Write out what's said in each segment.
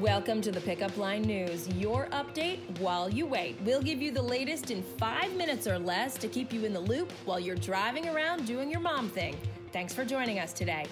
Welcome to the Pickup Line News, your update while you wait. We'll give you the latest in five minutes or less to keep you in the loop while you're driving around doing your mom thing. Thanks for joining us today.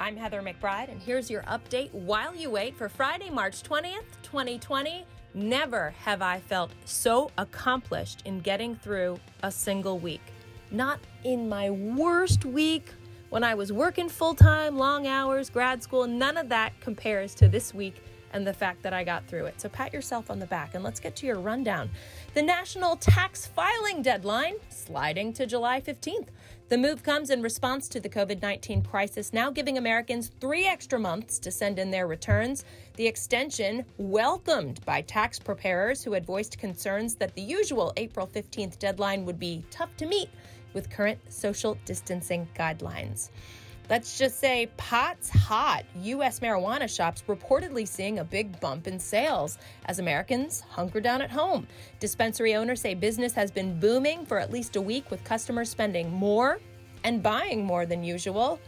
I'm Heather McBride, and here's your update while you wait for Friday, March 20th, 2020. Never have I felt so accomplished in getting through a single week. Not in my worst week when I was working full time, long hours, grad school, none of that compares to this week and the fact that I got through it. So pat yourself on the back and let's get to your rundown. The national tax filing deadline sliding to July 15th. The move comes in response to the COVID 19 crisis, now giving Americans three extra months to send in their returns. The extension, welcomed by tax preparers who had voiced concerns that the usual April 15th deadline would be tough to meet with current social distancing guidelines. Let's just say pot's hot. U.S. marijuana shops reportedly seeing a big bump in sales as Americans hunker down at home. Dispensary owners say business has been booming for at least a week with customers spending more and buying more than usual.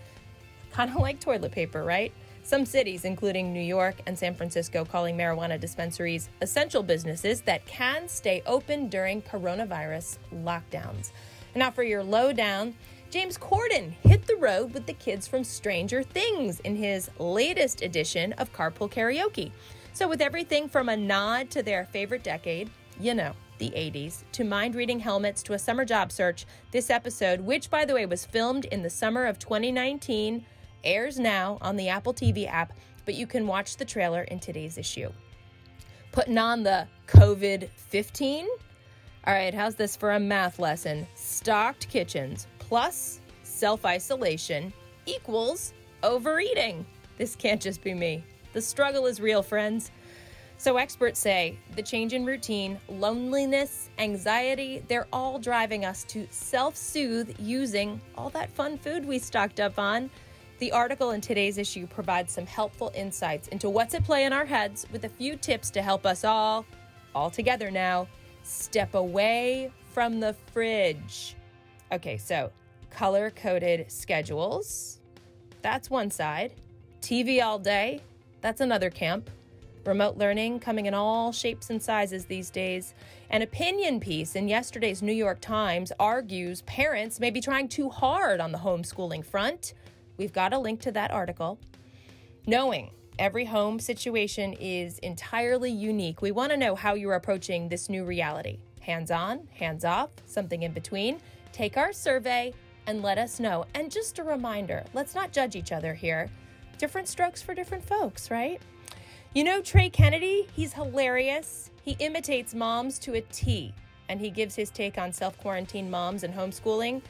Kind of like toilet paper, right? Some cities, including New York and San Francisco, calling marijuana dispensaries essential businesses that can stay open during coronavirus lockdowns. Now, for your lowdown, James Corden hit the road with the kids from Stranger Things in his latest edition of Carpool Karaoke. So, with everything from a nod to their favorite decade, you know, the 80s, to mind reading helmets to a summer job search, this episode, which by the way was filmed in the summer of 2019, airs now on the Apple TV app, but you can watch the trailer in today's issue. Putting on the COVID 15 all right, how's this for a math lesson? Stocked kitchens plus self isolation equals overeating. This can't just be me. The struggle is real, friends. So, experts say the change in routine, loneliness, anxiety, they're all driving us to self soothe using all that fun food we stocked up on. The article in today's issue provides some helpful insights into what's at play in our heads with a few tips to help us all, all together now, Step away from the fridge. Okay, so color coded schedules. That's one side. TV all day. That's another camp. Remote learning coming in all shapes and sizes these days. An opinion piece in yesterday's New York Times argues parents may be trying too hard on the homeschooling front. We've got a link to that article. Knowing Every home situation is entirely unique. We want to know how you're approaching this new reality hands on, hands off, something in between. Take our survey and let us know. And just a reminder let's not judge each other here. Different strokes for different folks, right? You know Trey Kennedy? He's hilarious. He imitates moms to a T, and he gives his take on self quarantine moms and homeschooling.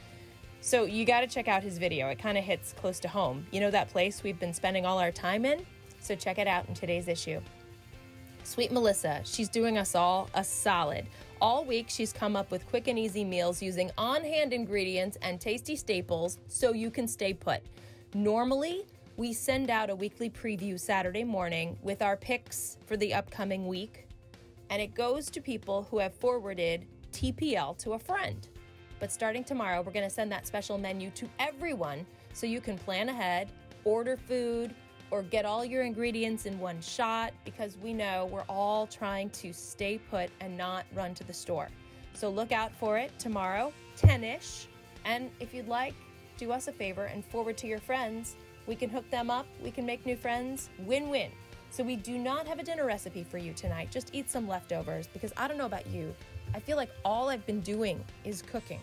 So you got to check out his video. It kind of hits close to home. You know that place we've been spending all our time in? So check it out in today's issue. Sweet Melissa, she's doing us all a solid. All week, she's come up with quick and easy meals using on hand ingredients and tasty staples so you can stay put. Normally, we send out a weekly preview Saturday morning with our picks for the upcoming week, and it goes to people who have forwarded TPL to a friend. But starting tomorrow, we're going to send that special menu to everyone so you can plan ahead, order food, or get all your ingredients in one shot because we know we're all trying to stay put and not run to the store. So look out for it tomorrow, 10 ish. And if you'd like, do us a favor and forward to your friends. We can hook them up, we can make new friends, win win. So we do not have a dinner recipe for you tonight. Just eat some leftovers because I don't know about you. I feel like all I've been doing is cooking.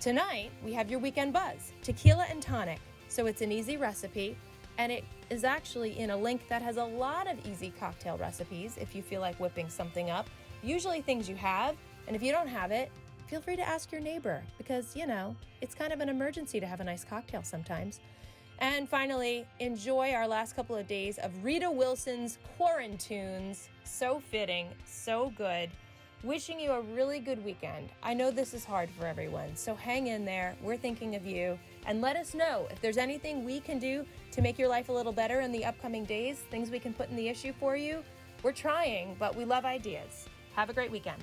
Tonight, we have your weekend buzz tequila and tonic. So it's an easy recipe and it is actually in a link that has a lot of easy cocktail recipes if you feel like whipping something up. Usually things you have, and if you don't have it, feel free to ask your neighbor because, you know, it's kind of an emergency to have a nice cocktail sometimes. And finally, enjoy our last couple of days of Rita Wilson's Quarantunes. So fitting, so good. Wishing you a really good weekend. I know this is hard for everyone, so hang in there. We're thinking of you. And let us know if there's anything we can do to make your life a little better in the upcoming days, things we can put in the issue for you. We're trying, but we love ideas. Have a great weekend.